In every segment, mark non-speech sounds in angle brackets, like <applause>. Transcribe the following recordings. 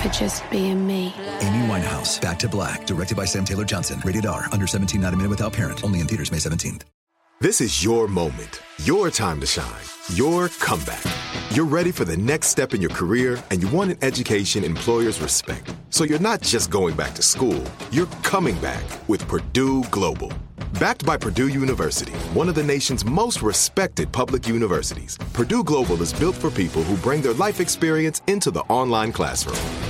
for just being me. Amy Winehouse, Back to Black, directed by Sam Taylor Johnson. Rated R, under 17, not a minute without parent. Only in theaters May 17th. This is your moment, your time to shine, your comeback. You're ready for the next step in your career and you want an education employers respect. So you're not just going back to school, you're coming back with Purdue Global. Backed by Purdue University, one of the nation's most respected public universities, Purdue Global is built for people who bring their life experience into the online classroom.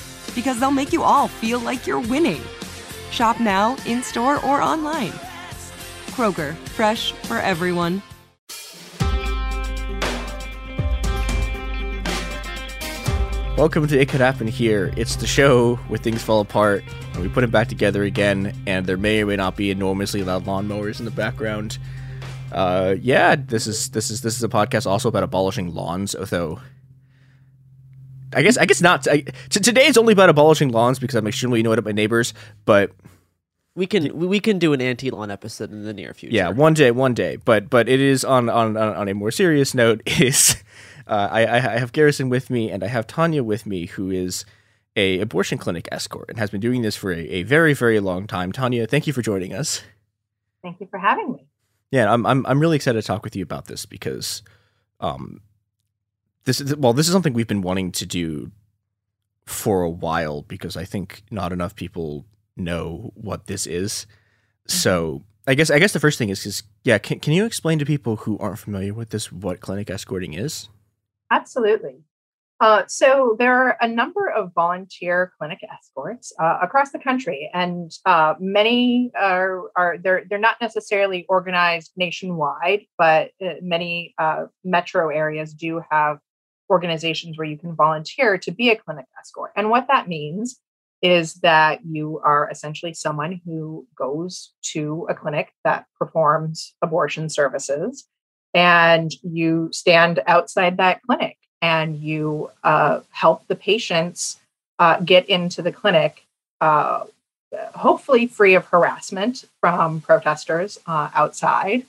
because they'll make you all feel like you're winning. Shop now, in store, or online. Kroger, fresh for everyone. Welcome to It Could Happen Here. It's the show where things fall apart and we put them back together again, and there may or may not be enormously loud lawnmowers in the background. Uh, yeah, this is this is this is a podcast also about abolishing lawns, although I guess I guess not. I, t- today is only about abolishing lawns because I'm extremely annoyed at my neighbors, but We can we can do an anti lawn episode in the near future. yeah, one day, one day. But but it is on on on on a more serious note. <laughs> Is uh, I I I have Garrison with me, and I have Tanya with me, who is a abortion clinic escort and has been doing this for a, a very very long time. Tanya, thank you for joining us. Thank you for having me. Yeah, I'm I'm I'm really excited to talk with you about this because, um, this is well, this is something we've been wanting to do for a while because I think not enough people know what this is. So I guess I guess the first thing is is yeah, can can you explain to people who aren't familiar with this what clinic escorting is? Absolutely. Uh, so there are a number of volunteer clinic escorts uh, across the country, and uh, many are are they're they're not necessarily organized nationwide, but uh, many uh, metro areas do have organizations where you can volunteer to be a clinic escort. And what that means is that you are essentially someone who goes to a clinic that performs abortion services and you stand outside that clinic and you uh, help the patients uh, get into the clinic, uh, hopefully free of harassment from protesters uh, outside,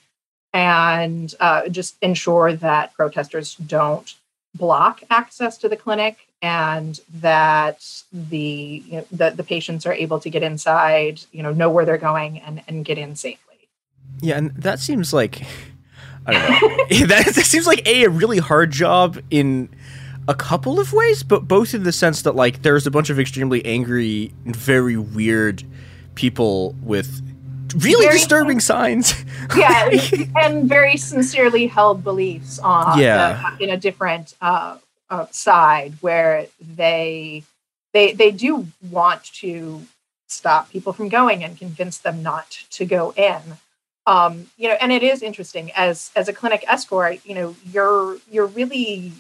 and uh, just ensure that protesters don't block access to the clinic and that the you know, the, the patients are able to get inside, you know, know where they're going and, and get in safely. Yeah, and that seems like I don't know. <laughs> that, that seems like a, a really hard job in a couple of ways, but both in the sense that like there's a bunch of extremely angry, and very weird people with really Very- disturbing signs. <laughs> yeah, <laughs> and very sincerely held beliefs on Yeah. uh, in a different uh, uh, side where they they they do want to stop people from going and convince them not to go in. um, you know, and it is interesting as as a clinic escort, you know, you're you're really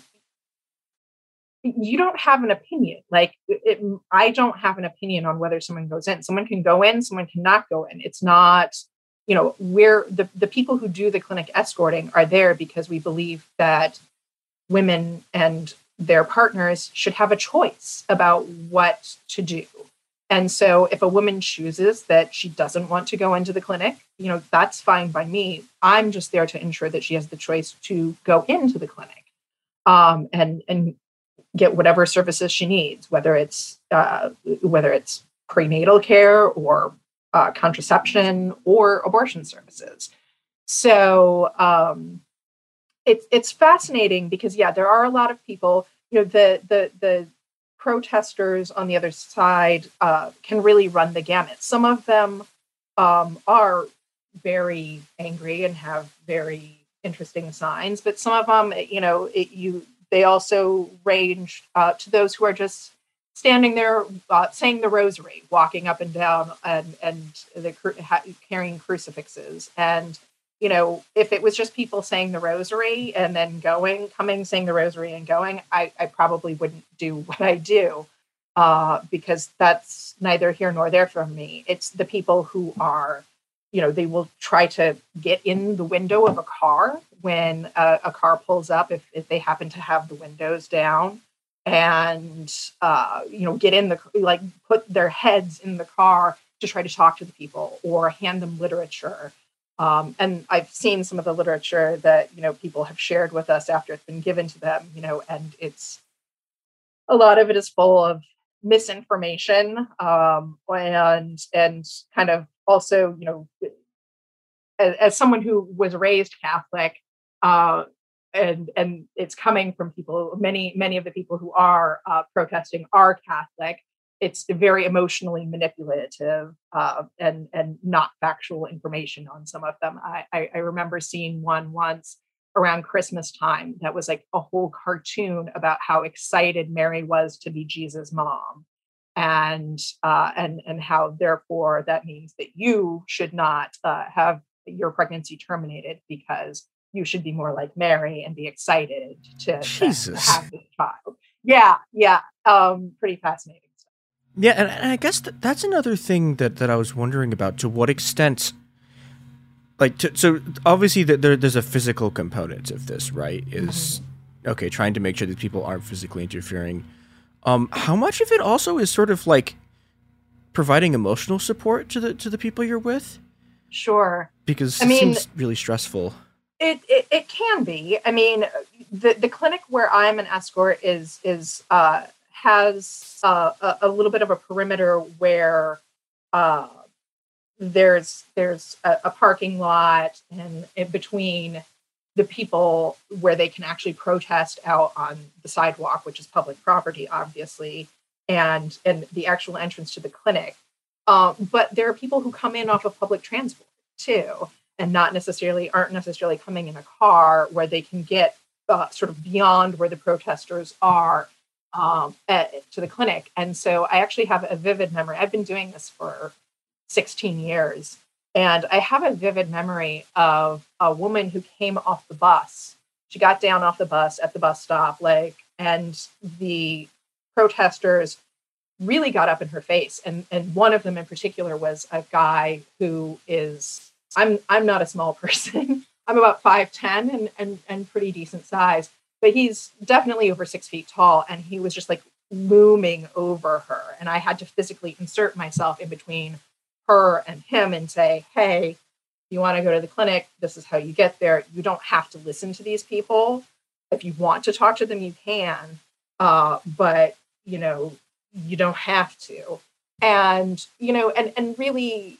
you don't have an opinion. Like it, I don't have an opinion on whether someone goes in. Someone can go in, someone cannot go in. It's not, you know, where the, the people who do the clinic escorting are there because we believe that women and their partners should have a choice about what to do. And so if a woman chooses that she doesn't want to go into the clinic, you know, that's fine by me. I'm just there to ensure that she has the choice to go into the clinic um, and and get whatever services she needs, whether it's uh, whether it's prenatal care or uh, contraception or abortion services. So um, it's it's fascinating because yeah, there are a lot of people. You know, the the the protesters on the other side uh, can really run the gamut. Some of them um, are very angry and have very interesting signs, but some of them, you know, it, you they also range uh, to those who are just standing there uh, saying the rosary, walking up and down, and and the, carrying crucifixes. And you know, if it was just people saying the rosary and then going, coming, saying the rosary and going, I, I probably wouldn't do <laughs> what I do uh, because that's neither here nor there for me. It's the people who are you know they will try to get in the window of a car when a, car pulls up if, if they happen to have the windows down and uh, you know get in the like put their heads in the car to try to talk to the people or hand them literature. Um, and i've seen some of the literature that you know people have shared with us after it's been given to them you know and it's a lot of it is full of misinformation um, and and kind of also, you know, as, as someone who was raised Catholic, uh, and and it's coming from people. Many many of the people who are uh, protesting are Catholic. It's very emotionally manipulative uh, and and not factual information on some of them. I, I, I remember seeing one once around Christmas time that was like a whole cartoon about how excited Mary was to be Jesus' mom and uh, and and how therefore that means that you should not uh, have your pregnancy terminated because you should be more like Mary and be excited to, to have this child. Yeah, yeah, um, pretty fascinating stuff. Yeah, and, and I guess th- that's another thing that that I was wondering about. To what extent? Like, to, so obviously, that there, there's a physical component of this, right? Is mm-hmm. okay, trying to make sure that people aren't physically interfering um, how much of it also is sort of like providing emotional support to the to the people you're with? Sure. Because I it mean, seems really stressful. It, it, it can be. I mean, the the clinic where I'm an escort is is uh, has uh, a, a, little bit of a perimeter where uh, there's there's a, a, parking lot and in between the people where they can actually protest out on the sidewalk, which is public property, obviously, and and the actual entrance to the clinic. Um, but there are people who come in off of public transport too, and not necessarily aren't necessarily coming in a car where they can get uh, sort of beyond where the protesters are um, at, to the clinic. And so I actually have a vivid memory. I've been doing this for 16 years and I have a vivid memory of a woman who came off the bus. She got down off the bus at the bus stop, like, and the protesters really got up in her face. And and one of them in particular was a guy who is I'm I'm not a small <laughs> person. I'm about 5'10 and, and and pretty decent size, but he's definitely over six feet tall. And he was just like looming over her. And I had to physically insert myself in between her and him and say, hey, you want to go to the clinic, this is how you get there. You don't have to listen to these people. If you want to talk to them, you can, uh, but you know, you don't have to. And you know, and and really,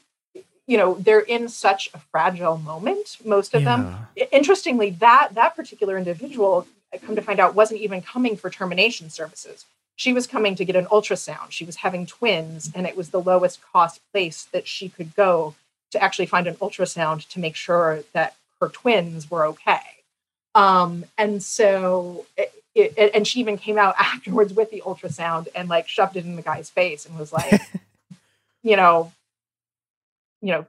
you know, they're in such a fragile moment. Most of yeah. them. Interestingly, that that particular individual, I come to find out, wasn't even coming for termination services she was coming to get an ultrasound. She was having twins, and it was the lowest cost place that she could go to actually find an ultrasound to make sure that her twins were okay. Um, and so, it, it, and she even came out <laughs> afterwards with the ultrasound and like shoved it in the guy's face and was like, <laughs> you know, you know,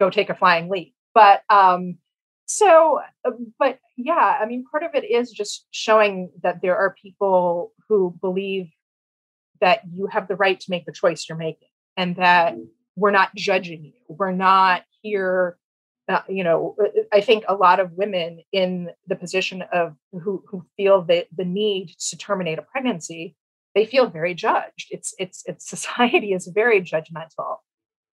go take a flying leap. but um, so, uh, but yeah, I mean, part of it is just showing that there are people who believe that you have the right to make the choice you're making and that we're not judging you. We're not here. Uh, you know, uh, I think a lot of women in the position of who, who feel the, the need to terminate a pregnancy, they feel very judged. It's, it's, it's <laughs> society is very judgmental.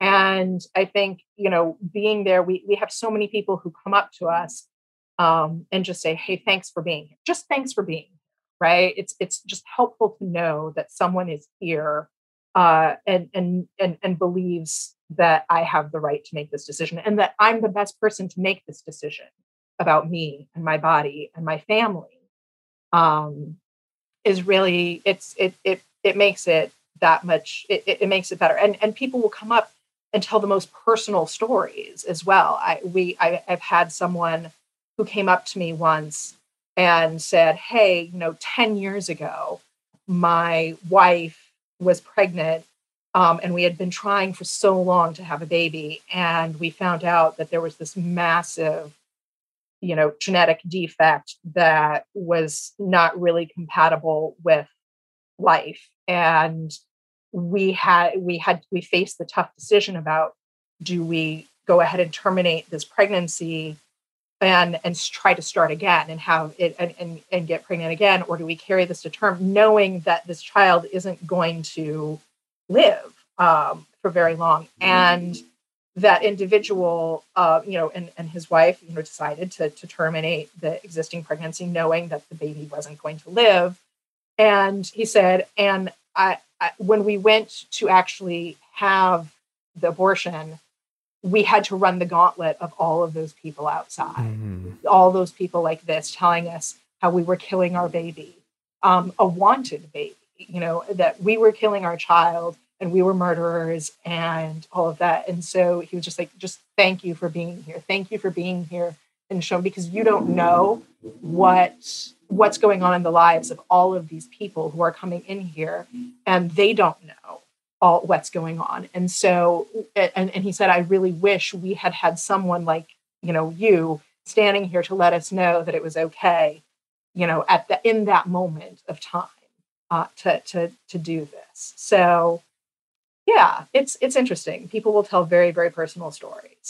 And I think, you know, being there, we, we have so many people who come up to us um, and just say, hey, thanks for being here. Just thanks for being here, right? It's, it's just helpful to know that someone is here uh, and, and, and, and believes that I have the right to make this decision and that I'm the best person to make this decision about me and my body and my family um, is really, it's, it, it, it makes it that much, it, it makes it better. And, and people will come up and tell the most personal stories as well. I we I, I've had someone who came up to me once and said, "Hey, you know, ten years ago, my wife was pregnant." Um, and we had been trying for so long to have a baby, and we found out that there was this massive, you know, genetic defect that was not really compatible with life. And we had we had we faced the tough decision about do we go ahead and terminate this pregnancy and try to start again and have it and, and, and get pregnant again or do we carry this to term knowing that this child isn't going to live um, for very long? And that individual uh, you know and, and his wife you know decided to, to terminate the existing pregnancy knowing that the baby wasn't going to live. And he said and I, when we went to actually have the abortion, we had to run the gauntlet of all of those people outside, mm-hmm. all those people like this telling us how we were killing our baby, um, a wanted baby, you know, that we were killing our child and we were murderers and all of that. And so he was just like, just thank you for being here. Thank you for being here and shown because you don't know what what's going on in the lives of all of these people who are coming in here and they don't know all what's going on. And so and, and he said i really wish we had had someone like you know you standing here to let us know that it was okay you know at the in that moment of time uh, to to to do this. So yeah it's it's interesting. People will tell very very personal stories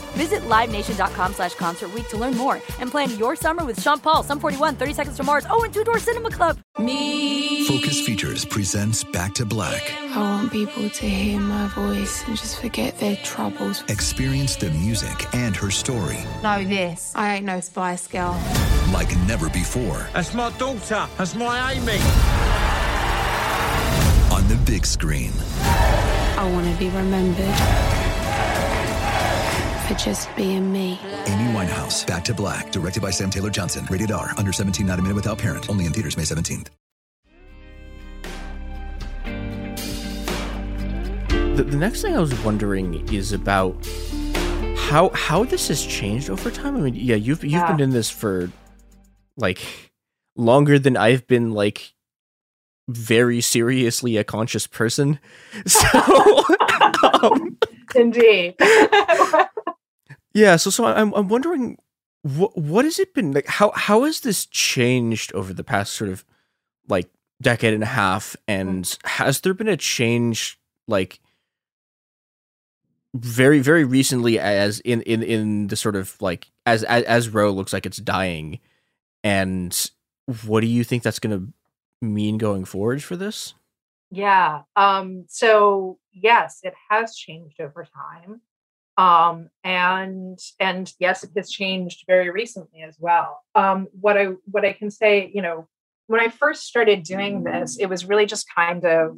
Visit LiveNation.com slash Concert Week to learn more and plan your summer with Sean Paul, Sum 41, 30 Seconds to Mars, oh, and Two Door Cinema Club. Me. Focus Features presents Back to Black. I want people to hear my voice and just forget their troubles. Experience the music and her story Know this. I ain't no Spice Girl. like never before That's my daughter. That's my Amy. on the big screen. I want to be remembered for just being me. Amy Winehouse, Back to Black, directed by Sam Taylor Johnson. Rated R, under 17, not a minute without parent. Only in theaters May 17th. The, the next thing I was wondering is about how how this has changed over time. I mean, yeah, you've you've Yeah. been in this for like longer than I've been like very seriously a conscious person. <laughs> So <laughs> um, Indeed. <laughs> yeah, so so I'm I'm wondering what what has it been like? How how has this changed over the past sort of like decade and a half? And has there been a change like very very recently as in in in the sort of like as as, as Roe looks like it's dying, and what do you think that's going to mean going forward for this? Yeah. Um, so yes, it has changed over time. Um, and and yes, it has changed very recently as well. Um, what I what I can say, you know, when I first started doing this, it was really just kind of,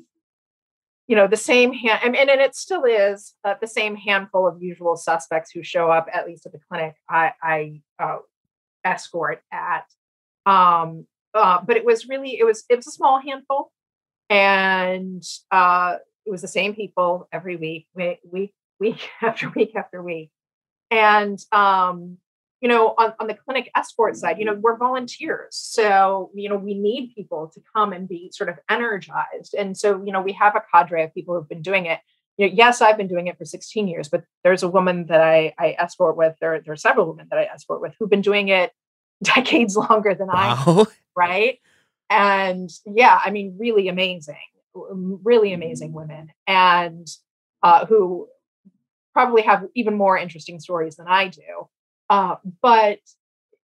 you know, the same hand, and, and it still is uh, the same handful of usual suspects who show up at least at the clinic I, I uh, escort at. Um, uh, but it was really it was it was a small handful and uh, it was the same people every week, week, week, week <laughs> after week after week. And um, you know, on, on the clinic escort side, you know, we're volunteers, so you know, we need people to come and be sort of energized. And so, you know, we have a cadre of people who've been doing it. You know, yes, I've been doing it for 16 years, but there's a woman that I, I escort with. There, there are several women that I escort with who've been doing it <laughs> decades longer than I Wow. <laughs> right? And yeah, I mean, really amazing, really amazing women, and uh, who probably have even more interesting stories than I do. Uh, but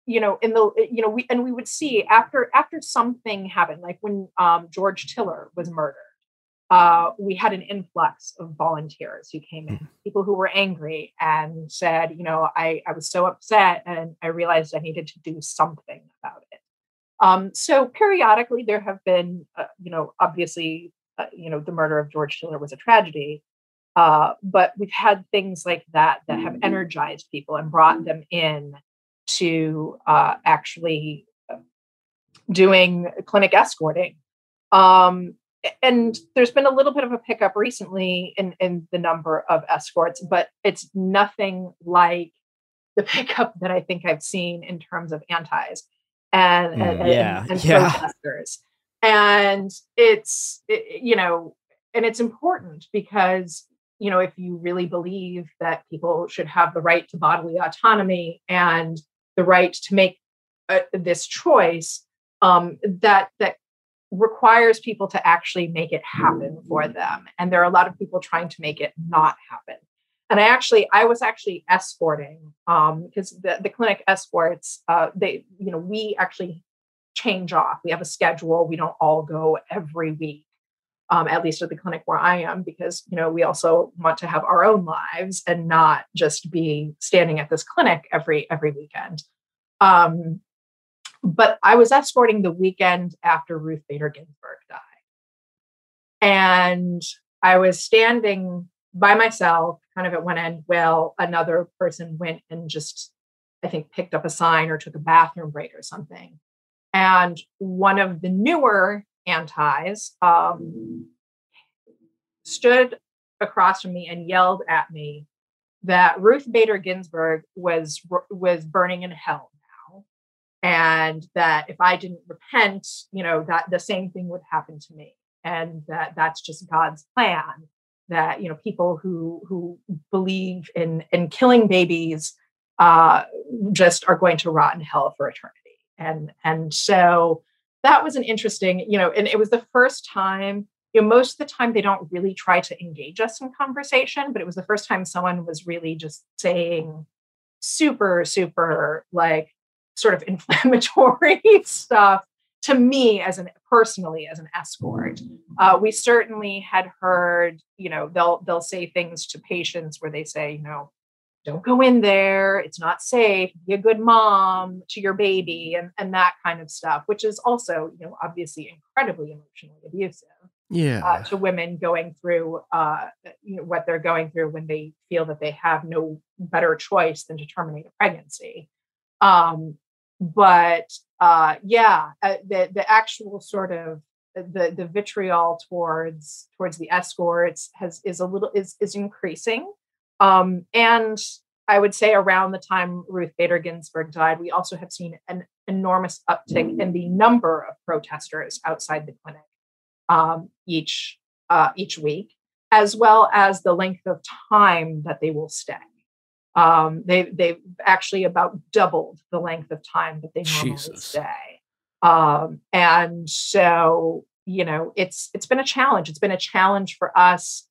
you know, in the you know, we and we would see after after something happened, like when um, George Tiller was murdered. Uh, we had an influx of volunteers who came in, people who were angry and said, you know, I, I was so upset and I realized I needed to do something about it. Um, so periodically there have been, uh, you know, obviously, uh, you know, the murder of George Tiller was a tragedy, uh, but we've had things like that that have energized people and brought them in to uh, actually uh, doing clinic escorting. Um, and there's been a little bit of a pickup recently in, in the number of escorts, but it's nothing like the <laughs> pickup that I think I've seen in terms of antis and, and, and- Yeah, and yeah. <laughs> protesters. And it's, it- you know, and it's important because, you know, if you really believe that people should have the right to bodily autonomy and the right to make uh, this choice, um, that, that requires people to actually make it happen for them. And there are a lot of people trying to make it not happen. And I actually, I was actually escorting um, because the, the clinic escorts, uh, they, you know, we actually change off. We have a schedule. We don't all go every week, um, at least at the clinic where I am, because, you know, we also want to have our own lives and not just be standing at this clinic every, every weekend. Um, but I was escorting the weekend after Ruth Bader Ginsburg died. And I was standing by myself, kind of at one end, while another person went and just, I think, picked up a sign or took a bathroom break or something. And one of the newer antis um, stood across from me and yelled at me that Ruth Bader Ginsburg was was burning in hell now, and that if I didn't repent, you know, that the same thing would happen to me, and that that's just God's plan. That you know, people who who believe in in killing babies uh, just are going to rot in hell for eternity, and and so that was an interesting, you know, and it was the first time you know, most of the time they don't really try to engage us in conversation, but it was the first time someone was really just saying super, super like sort of <laughs> inflammatory stuff to me as an personally as an escort. Uh, we certainly had heard, you know, they'll they'll say things to patients where they say, you know, don't go in there, it's not safe, be a good mom to your baby, and, and that kind of stuff, which is also, you know, obviously incredibly emotionally abusive Yeah. uh, to women going through uh, you know, what they're going through when they feel that they have no better choice than to terminate a pregnancy. Um, but uh, yeah, uh, the the actual sort of the the vitriol towards towards the escorts has is a little is is increasing, um, and I would say around the time Ruth Bader Ginsburg died, we also have seen an enormous uptick in the number of protesters outside the clinic um, each uh, each week, as well as the length of time that they will stay. Um, they they've actually about doubled the length of time that they normally Jesus. stay. Um, and so you know it's it's been a challenge. It's been a challenge for us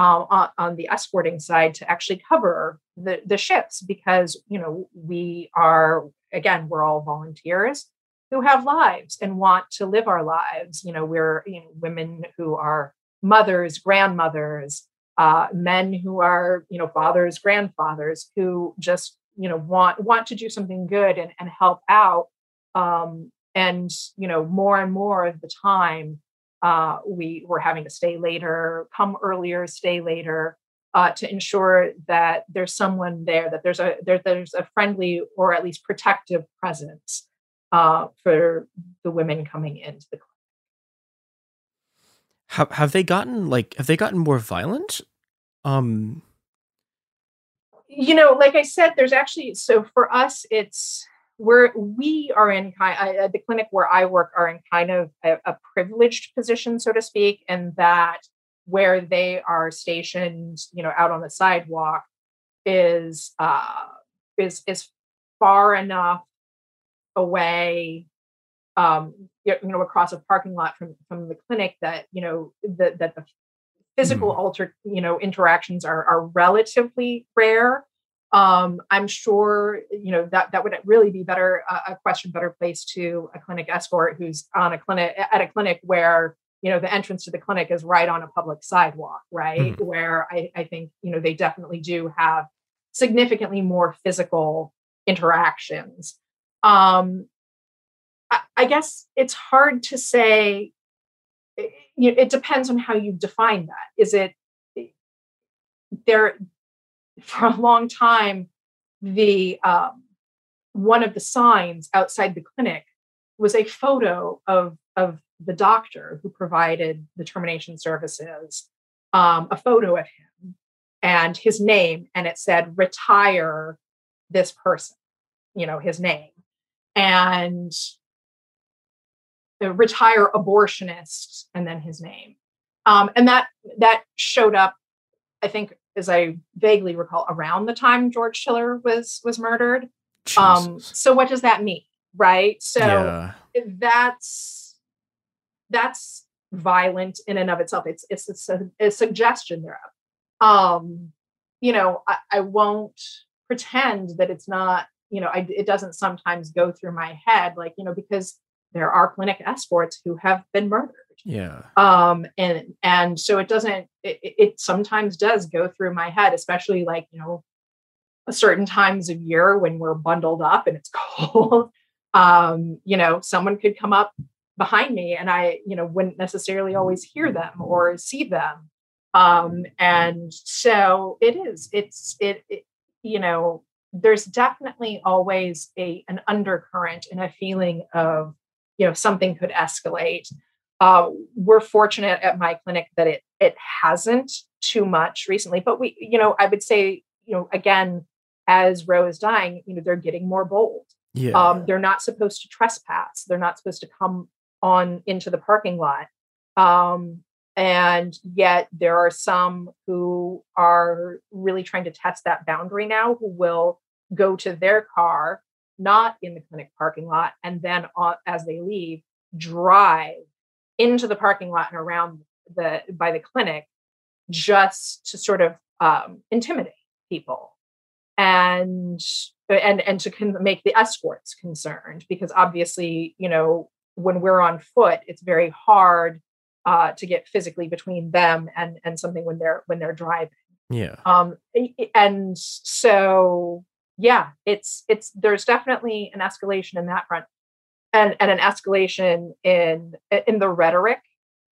um, on, on the escorting side to actually cover the the ships because you know we are again we're all volunteers who have lives and want to live our lives. You know, we're you know, women who are mothers, grandmothers, uh, men who are you know fathers, grandfathers who just you know want want to do something good and, and help out. Um, and you know, more and more of the time, uh, we were having to stay later, come earlier, stay later. Uh, to ensure that there's someone there, that there's a there, there's a friendly or at least protective presence uh, for the women coming into the Have have they gotten like have they gotten more violent? Um you know like i said there's actually so for us it's we're we are in kind at the clinic where i work are in kind of a, a privileged position so to speak and that where they are stationed you know out on the sidewalk is uh is is far enough away um you know across a parking lot from from the clinic that you know that that the physical alter you know interactions are are relatively rare um i'm sure you know that that would really be better uh, a question better placed to a clinic escort who's on a clinic at a clinic where you know the entrance to the clinic is right on a public sidewalk right? Mhm. where I, I think you know they definitely do have significantly more physical interactions. Um I, I guess it's hard to say it, you know, it depends on how you define that. Is it there for a long time the um, one of the signs outside the clinic was a photo of of the doctor who provided the termination services um, a photo of him and his name and it said retire this person you know his name. And uh, retire abortionist and then his name. Um, and that that showed up i think as i vaguely recall around the time george tiller was was murdered. Um so what does that mean right? So Yeah. that's that's violent in and of itself. It's it's, it's a, a suggestion thereof. Um you know I, I won't pretend that it's not you know I, it doesn't sometimes go through my head like you know because there are clinic escorts who have been murdered. Yeah. um and and so it doesn't it, it- sometimes does go through my head especially like you know certain times of year when we're bundled up and it's <laughs> cold. Um you know someone could come up behind me and i you know wouldn't necessarily always hear them or see them. Um and so it is it's it, it you know there's definitely always a an undercurrent and a feeling of you know something could escalate. Uh, we're fortunate at my clinic that it it hasn't too much recently but we you know i would say you know again as roe is dying you know they're getting more bold. Yeah. um, they're not supposed to trespass. They're not supposed to come on into the parking lot. Um, and yet there are some who are really trying to test that boundary now who will go to their car not in the clinic parking lot and then as they leave drive into the parking lot and around the by the clinic just to sort of um, intimidate people and and and to con- make the escorts concerned because obviously you know when we're on foot it's very hard uh, to get physically between them and and something when they're when they're driving Yeah. um and so yeah it's it's there's definitely an escalation in that front and and an escalation in in the rhetoric.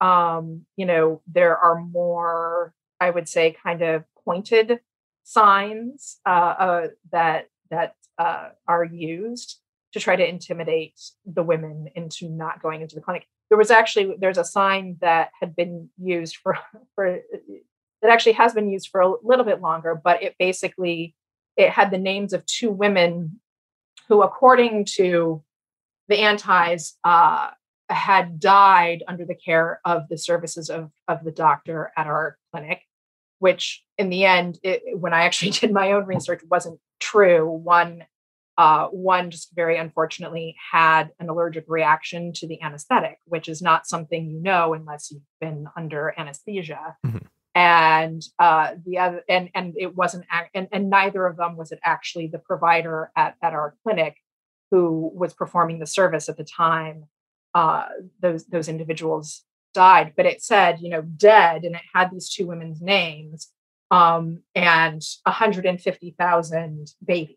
Um you know there are more i would say kind of pointed signs uh, uh that that uh are used to try to intimidate the women into not going into the clinic. There was actually there's a sign that had been used for <laughs> for that actually has been used for a little bit longer but it basically it had the names of two women who according to the antis uh, had died under the care of the services of, of the doctor at our clinic which in the end it, when i actually <laughs> did my own research wasn't true one uh, one just very unfortunately had an allergic reaction to the anesthetic, which is not something you know unless you've been under anesthesia. Mhm. And uh, the other, and and it wasn't, and and neither of them was it actually the provider at at our clinic who was performing the service at the time. Uh, those those individuals died, but it said you know dead, and it had these two women's names um, and 150,000 babies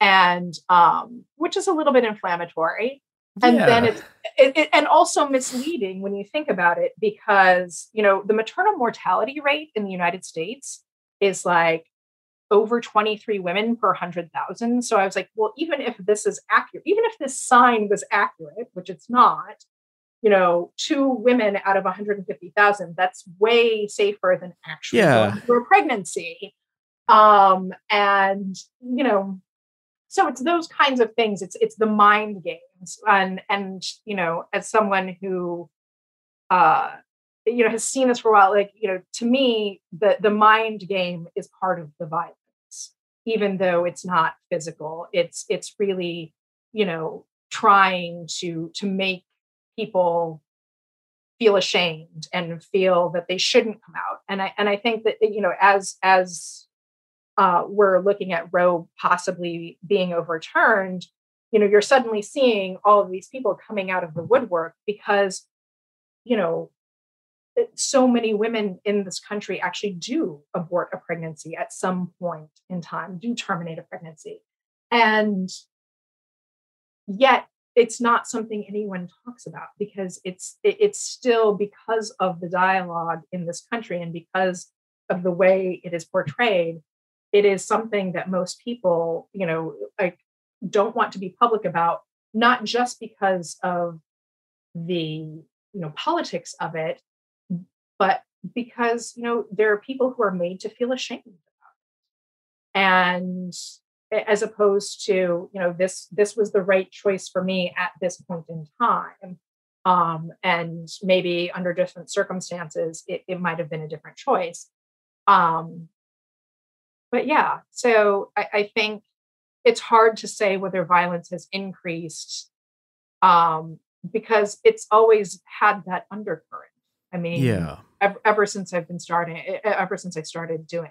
and um, which is a little bit inflammatory and then it's it, it- and also misleading when you think about it because you know the maternal mortality rate in the united states is like over 23 women per 100000 so i was like well even if this is accurate even if this sign was accurate which it's not you know two women out of 150000 that's way safer than actually Yeah. a pregnancy. Um and you know so it's those kinds of things. It's it's the mind games. And and you know as someone who uh you know has seen this for a while like you know to me the the mind game is part of the violence even though it's not physical. It's it's really you know trying to to make people feel ashamed and feel that they shouldn't come out. And i and i think that you know as as uh, we're looking at Roe possibly being overturned, you know, you're suddenly seeing all of these people coming out of the woodwork because, you know, so many women in this country actually do abort a pregnancy at some point in time, do terminate a pregnancy. And yet it's not something anyone talks about because it's it's still because of the dialogue in this country and because of the way it is portrayed it is something that most people you know like don't want to be public about not just because of the you know politics of it but because you know there are people who are made to feel ashamed and as opposed to you know this this was the right choice for me at this point in time um and maybe under different circumstances it, it might have been a different choice um but yeah, so I, I think it's hard to say whether violence has increased um, because it's always had that undercurrent. I mean, Yeah. ever, ever since I've been starting, ever since I started doing.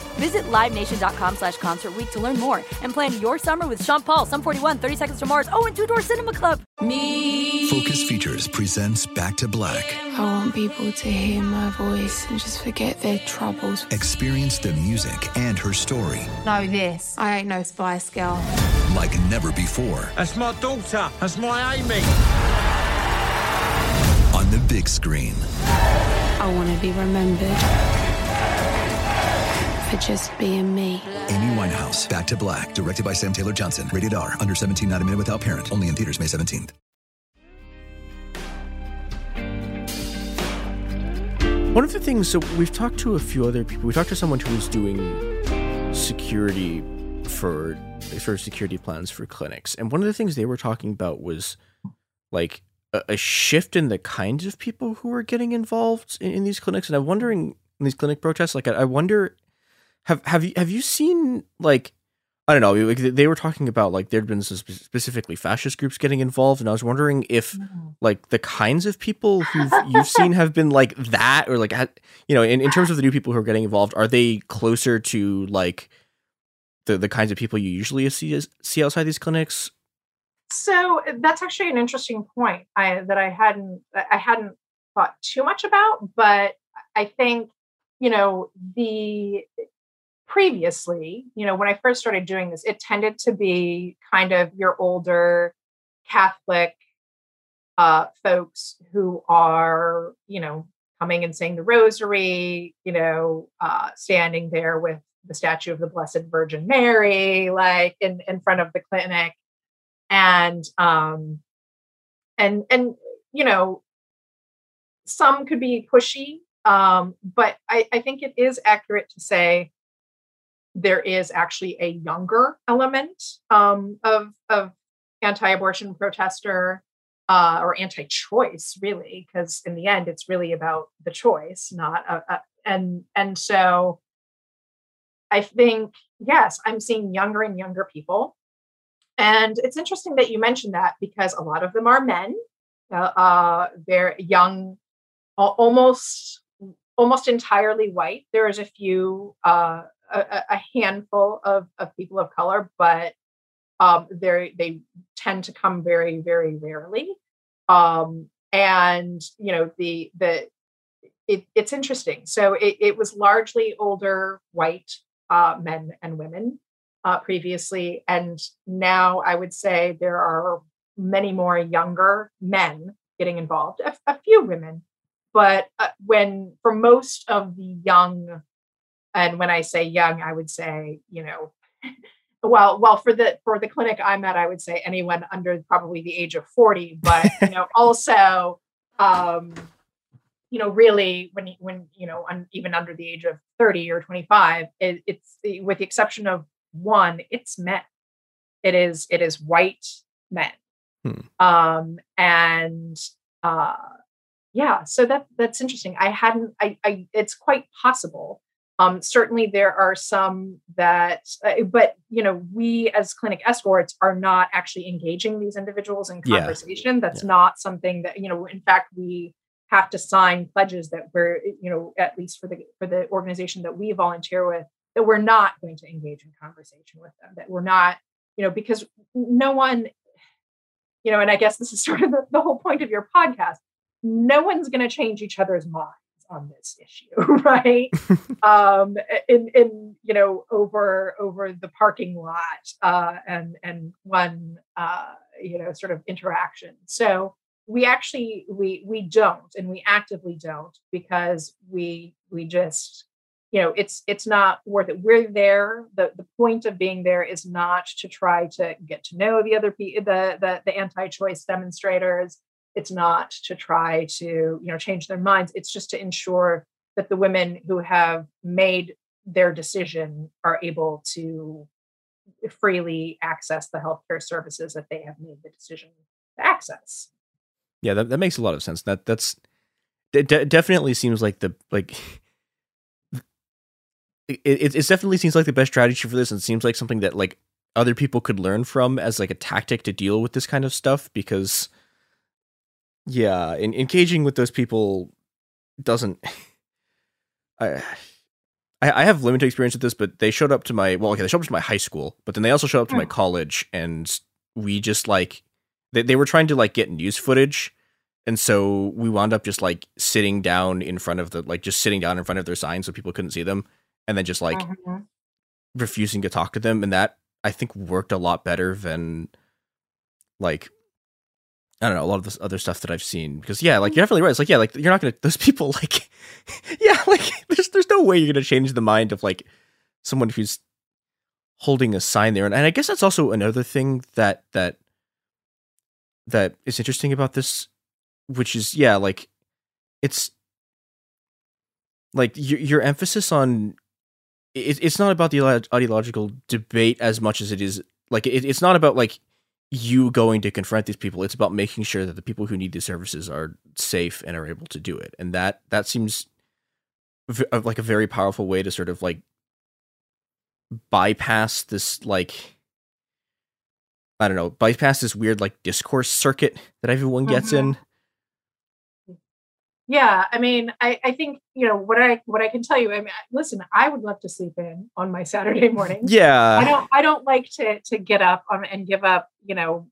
Visit LiveNation.com slash Concert Week to learn more and plan your summer with Sean Paul, Sum 41, 30 Seconds to Mars, oh, and Two Door Cinema Club. Me. Focus Features presents Back to Black. I want people to hear my voice and just forget their troubles. Experience the music and her story. Know this. I ain't no Spice Girl. Like never before. That's my daughter. That's my Amy. On the big screen. I want to be remembered for just being me. Amy Winehouse, Back to Black, directed by Sam Taylor Johnson. Rated R, under 17, not a minute without parent. Only in theaters May 17th. One of the things, so we've talked to a few other people. We talked to someone who was doing security for sort of security plans for clinics, and one of the things they were talking about was like a, a shift in the kinds of people who are getting involved in, in these clinics. And I'm wondering in these clinic protests, like I, I wonder, have have you have you seen like I don't know. Like they were talking about like there'd been some specifically fascist groups getting involved, and I was wondering if mm-hmm. like the kinds of people who <laughs> you've seen have been like that, or like you know, in, in terms of the new people who are getting involved, are they closer to like the the kinds of people you usually see see outside these clinics? So that's actually an interesting point I, that I hadn't I hadn't thought too much about, but I think you know the previously, you know, when I first started doing this, it tended to be kind of your older Catholic uh, folks who are, you know, coming and saying the rosary, you know, uh, standing there with the statue of the Blessed Virgin Mary, like in, in front of the clinic. And um and and you know, some could be pushy, um, but I, I think it is accurate to say there is actually a younger element um, of of anti-abortion protester uh, or anti-choice, really, because in the end, it's really about the choice, not a, a, and and so I think yes, I'm seeing younger and younger people, and it's interesting that you mentioned that because a lot of them are men, uh, uh, they're young, almost almost entirely white. There is a few uh, a, a handful of, of people of color, but um, they they tend to come very very rarely. Um, and you know the the it, it's interesting. So it, it was largely older white uh, men and women uh, previously, and now I would say there are many more younger men getting involved. A, a few women, but uh, when for most of the young and when i say young i would say you know <laughs> well well for the for the clinic i'm at i would say anyone under probably the age of 40 but you know <laughs> also um you know really when when you know un, even under the age of 30 or 25 it, it's with the exception of one it's men. It is it is white men. Hmm. um and uh yeah so that that's interesting. I hadn't i, I it's quite possible um, certainly, there are some that, uh, but you know, we as clinic escorts are not actually engaging these individuals in Yeah. conversation. That's not something that you know. In fact, we have to sign pledges that we're, you know, at least for the for the organization that we volunteer with, that we're not going to engage in conversation with them. That we're not, you know, because no one, you know, and I guess this is <laughs> sort of the, the whole point of your podcast. No one's going to change each other's minds on this issue, <laughs> right? <laughs> um, in in you know over over the parking lot uh, and and one uh, you know sort of interaction. So we actually we we don't and we actively don't because we we just you know it's it's not worth it we're there the the point of being there is not to try to get to know the other people the the, the anti-choice demonstrators it's not to try to you know change their minds. It's just to ensure that the women who have made their decision are able to freely access the healthcare services that they have made the decision to access. Yeah that, that makes a lot of sense. That that's it de- definitely seems like the like it, it, it definitely seems like the best strategy for this and seems like something that like other people could learn from as like a tactic to deal with this kind of stuff because yeah in, engaging with those people doesn't I, I have limited experience with this but they showed up to my well okay they showed up to my high school but then they also showed up to my hmm. college and we just like they, they were trying to like get news footage and so we wound up just like sitting down in front of the like just sitting down in front of their signs so people couldn't see them and then just like mm-hmm. refusing to talk to them and that i think worked a lot better than like I don't know a lot of this other stuff that I've seen because yeah, like you're definitely right. It's like yeah, like you're not gonna those people <laughs> like yeah, like there's there's no way you're gonna change the mind of like someone who's holding a sign there, and, and I guess that's also another thing that that that is interesting about this, which is yeah, like it's like your your emphasis on it, it's not about the ideological debate as much as it is like it, it's not about like you going to confront these people. It's about making sure that the people who need these services are safe and are able to do it. And that that seems v- uh, like a very powerful way to sort of like bypass this like I don't know, bypass this weird like discourse circuit that everyone gets mm-hmm. in yeah i mean I, I think you know what i what i can tell you i mean listen i would love to sleep in on my saturday <laughs> morning yeah. I don't i don't like to to get up on, and give up you know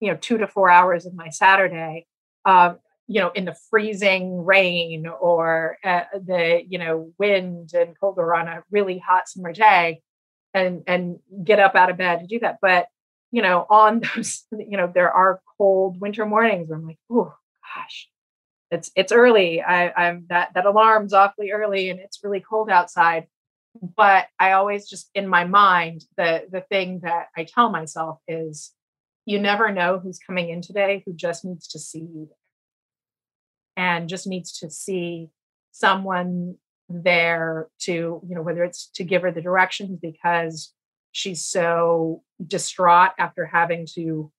you know two to four hours of my saturday um you know in the freezing rain or uh, the you know wind and colder on a really hot summer day and and get up out of bed to do that. But you know on <laughs> those you know there are cold winter mornings where i'm like oh gosh it's it's early. I, I'm that that alarm's awfully early, and it's really cold outside. But I always just in my mind the the thing that I tell myself is, you never know who's coming in today who just needs to see you, and just needs to see someone there to you know whether it's to give her the directions because she's so distraught after having to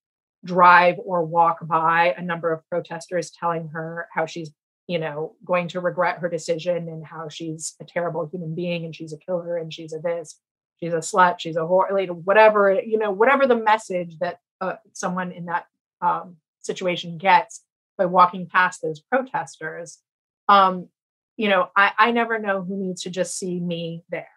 drive or walk by a number of protesters telling her how she's you know going to regret her decision and how she's a terrible human being and she's a killer and she's a this she's a slut she's a whore whatever you know whatever the message that uh, someone in that um, situation gets by walking past those protesters um, you know I, I never know who needs to just see me there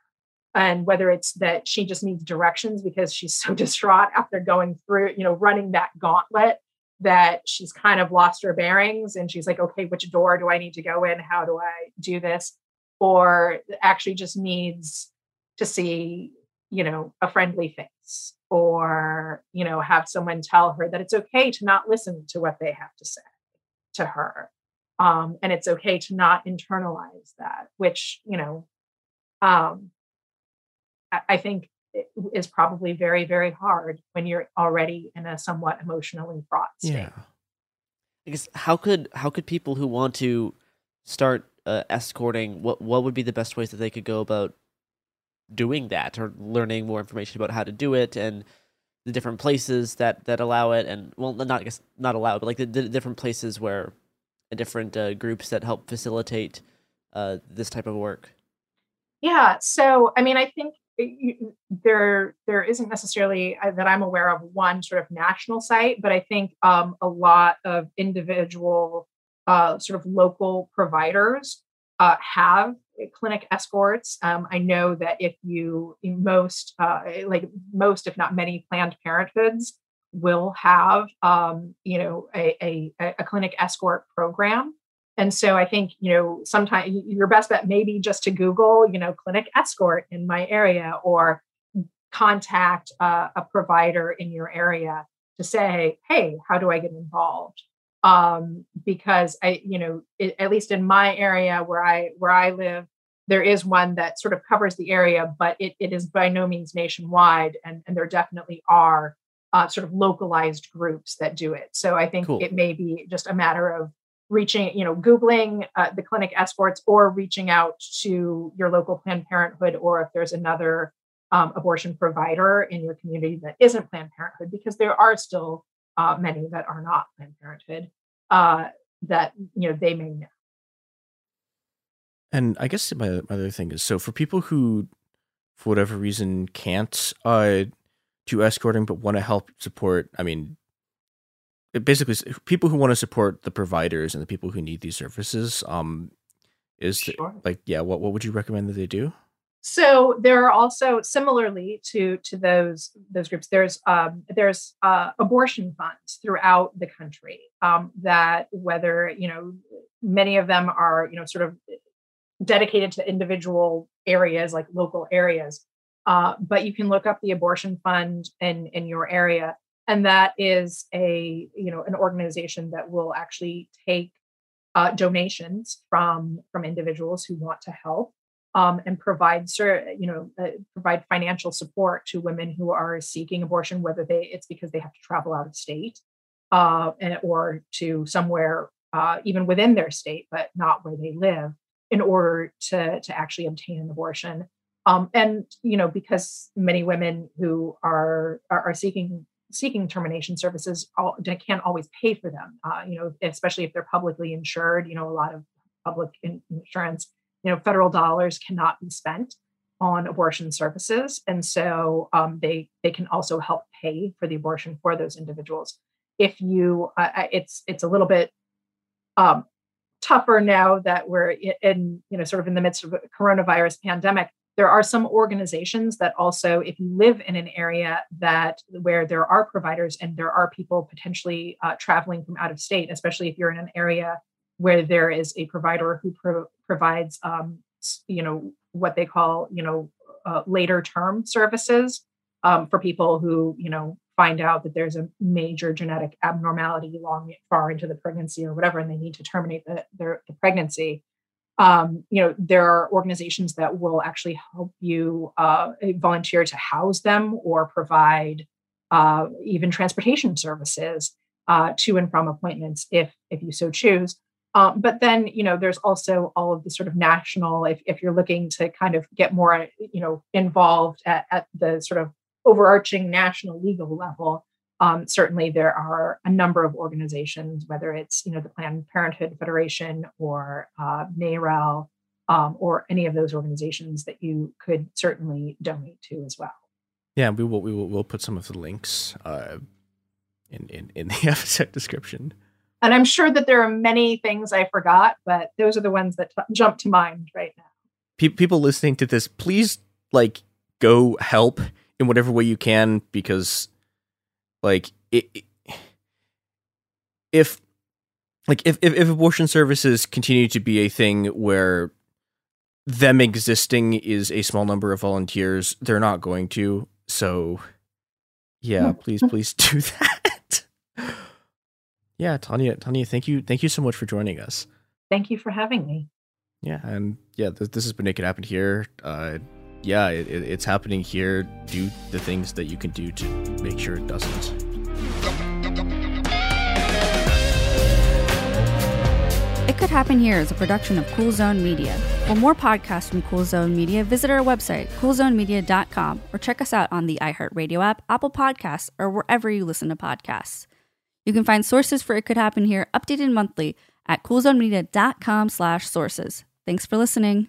and whether it's that she just needs directions because she's so <laughs> distraught after going through you know running that gauntlet that she's kind of lost her bearings and she's like okay which door do i need to go in? How do i do this? Or actually just needs to see you know a friendly face or you know have someone tell her that it's okay to not listen to what they have to say to her. Um, and it's okay to not internalize that which you know um, I think is probably very, very hard when you're already in a somewhat emotionally fraught state. Yeah. I guess how could how could people who want to start uh, escorting what what would be the best ways that they could go about doing that or learning more information about how to do it and the different places that that allow it and well not I guess not allow but like the, the different places where uh, different uh, groups that help facilitate uh, this type of work. Yeah, so I mean, I think there there isn't necessarily uh, that I'm aware of one sort of national site, but I think um, a lot of individual uh, sort of local providers uh, have clinic escorts. Um, I know that if you most uh, like most, if not many, Planned Parenthoods will have um, you know a, a, a clinic escort program and so I think, you know, sometimes your best bet may be just to Google, you know, clinic escort in my area or contact uh, a provider in your area to say, hey, how do I get involved? um, because I, you know, it, at least in my area where I where I live, there is one that sort of covers the area, but it, it is by no means nationwide, and, and there definitely are uh, sort of localized groups that do it. So I think Cool. it may be just a matter of reaching, you know, Googling uh, the clinic escorts or reaching out to your local Planned Parenthood, or if there's another um, abortion provider in your community that isn't Planned Parenthood, because there are still uh, many that are not Planned Parenthood uh, that you know they may know. And I guess my, my other thing is so for people who, for whatever reason, can't uh, do escorting but want to help support, I mean, basically people who want to support the providers and the people who need these services. Um, is Sure. like yeah, what what would you recommend that they do? So there are also similarly to to those those groups. There's um, there's uh, abortion funds throughout the country um, that whether you know many of them are you know sort of dedicated to individual areas like local areas, uh, but you can look up the abortion fund in in your area, and that is a you know an organization that will actually take uh, donations from from individuals who want to help um, and provide you know uh, provide financial support to women who are seeking abortion whether they it's because they have to travel out of state uh, and or to somewhere uh, even within their state but not where they live in order to to actually obtain an abortion. Um, and you know because many women who are are, are seeking seeking termination services all, can't always pay for them uh, you know especially if they're publicly insured you know a lot of public in- insurance you know federal dollars cannot be spent on abortion services. And so um, they they can also help pay for the abortion for those individuals. If you uh, it's it's a little bit um, tougher now that we're in you know sort of in the midst of a coronavirus pandemic there are some organizations that also if you live in an area that where there are providers and there are people potentially uh, traveling from out of state especially if you're in an area where there is a provider who pro- provides um, you know what they call you know uh, later term services um, for people who you know find out that there's a major genetic abnormality long far into the pregnancy or whatever and they need to terminate the, their, the pregnancy um, you know there are organizations that will actually help you uh, volunteer to house them or provide uh, even transportation services uh, to and from appointments if if you so choose. Um, but then you know there's also all of the sort of national if, if you're looking to kind of get more you know involved at, at the sort of overarching national legal level um, certainly there are a number of organizations whether it's you know the planned parenthood federation or uh, NARAL, um, or any of those organizations that you could certainly donate to as well Yeah, we will we will we'll put some of the links uh, in in in the <laughs> episode description. and i'm sure that there are many things i forgot but those are the ones that t- jump to mind right now Pe- people listening to this, please like go help in whatever way you can because like it, it- if like if, if if abortion services continue to be a thing where them existing is a small number of volunteers, they're not going to. So yeah, please please do <laughs> that. yeah, Tanya, Tanya, thank you thank you so much for joining us. thank you for having me Yeah, and yeah, this, this has been It Could Happen Here. Uh, yeah, it, it, it's happening here. Do the things that you can do to make sure it doesn't. It Could Happen Here is a production of Cool Zone Media. For more podcasts from Cool Zone Media, visit our website, coolzonemedia.com, or check us out on the iHeartRadio app, Apple Podcasts, or wherever you listen to podcasts. You can find sources for It Could Happen Here updated monthly at coolzonemedia.com slash sources. Thanks for listening.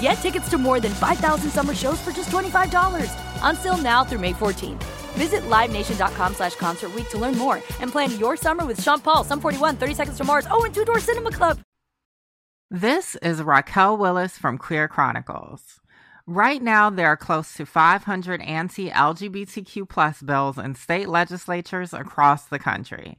Get tickets to more than 5,000 summer shows for just $25. Until now through May 14th. Visit LiveNation.com slash Concert to learn more and plan your summer with Sean Paul, Sum 41, 30 Seconds to Mars, oh, and Two Door Cinema Club. This is Raquel Willis from Queer Chronicles. Right now, there are close to 500 anti LGBTQ plus bills in state legislatures across the country.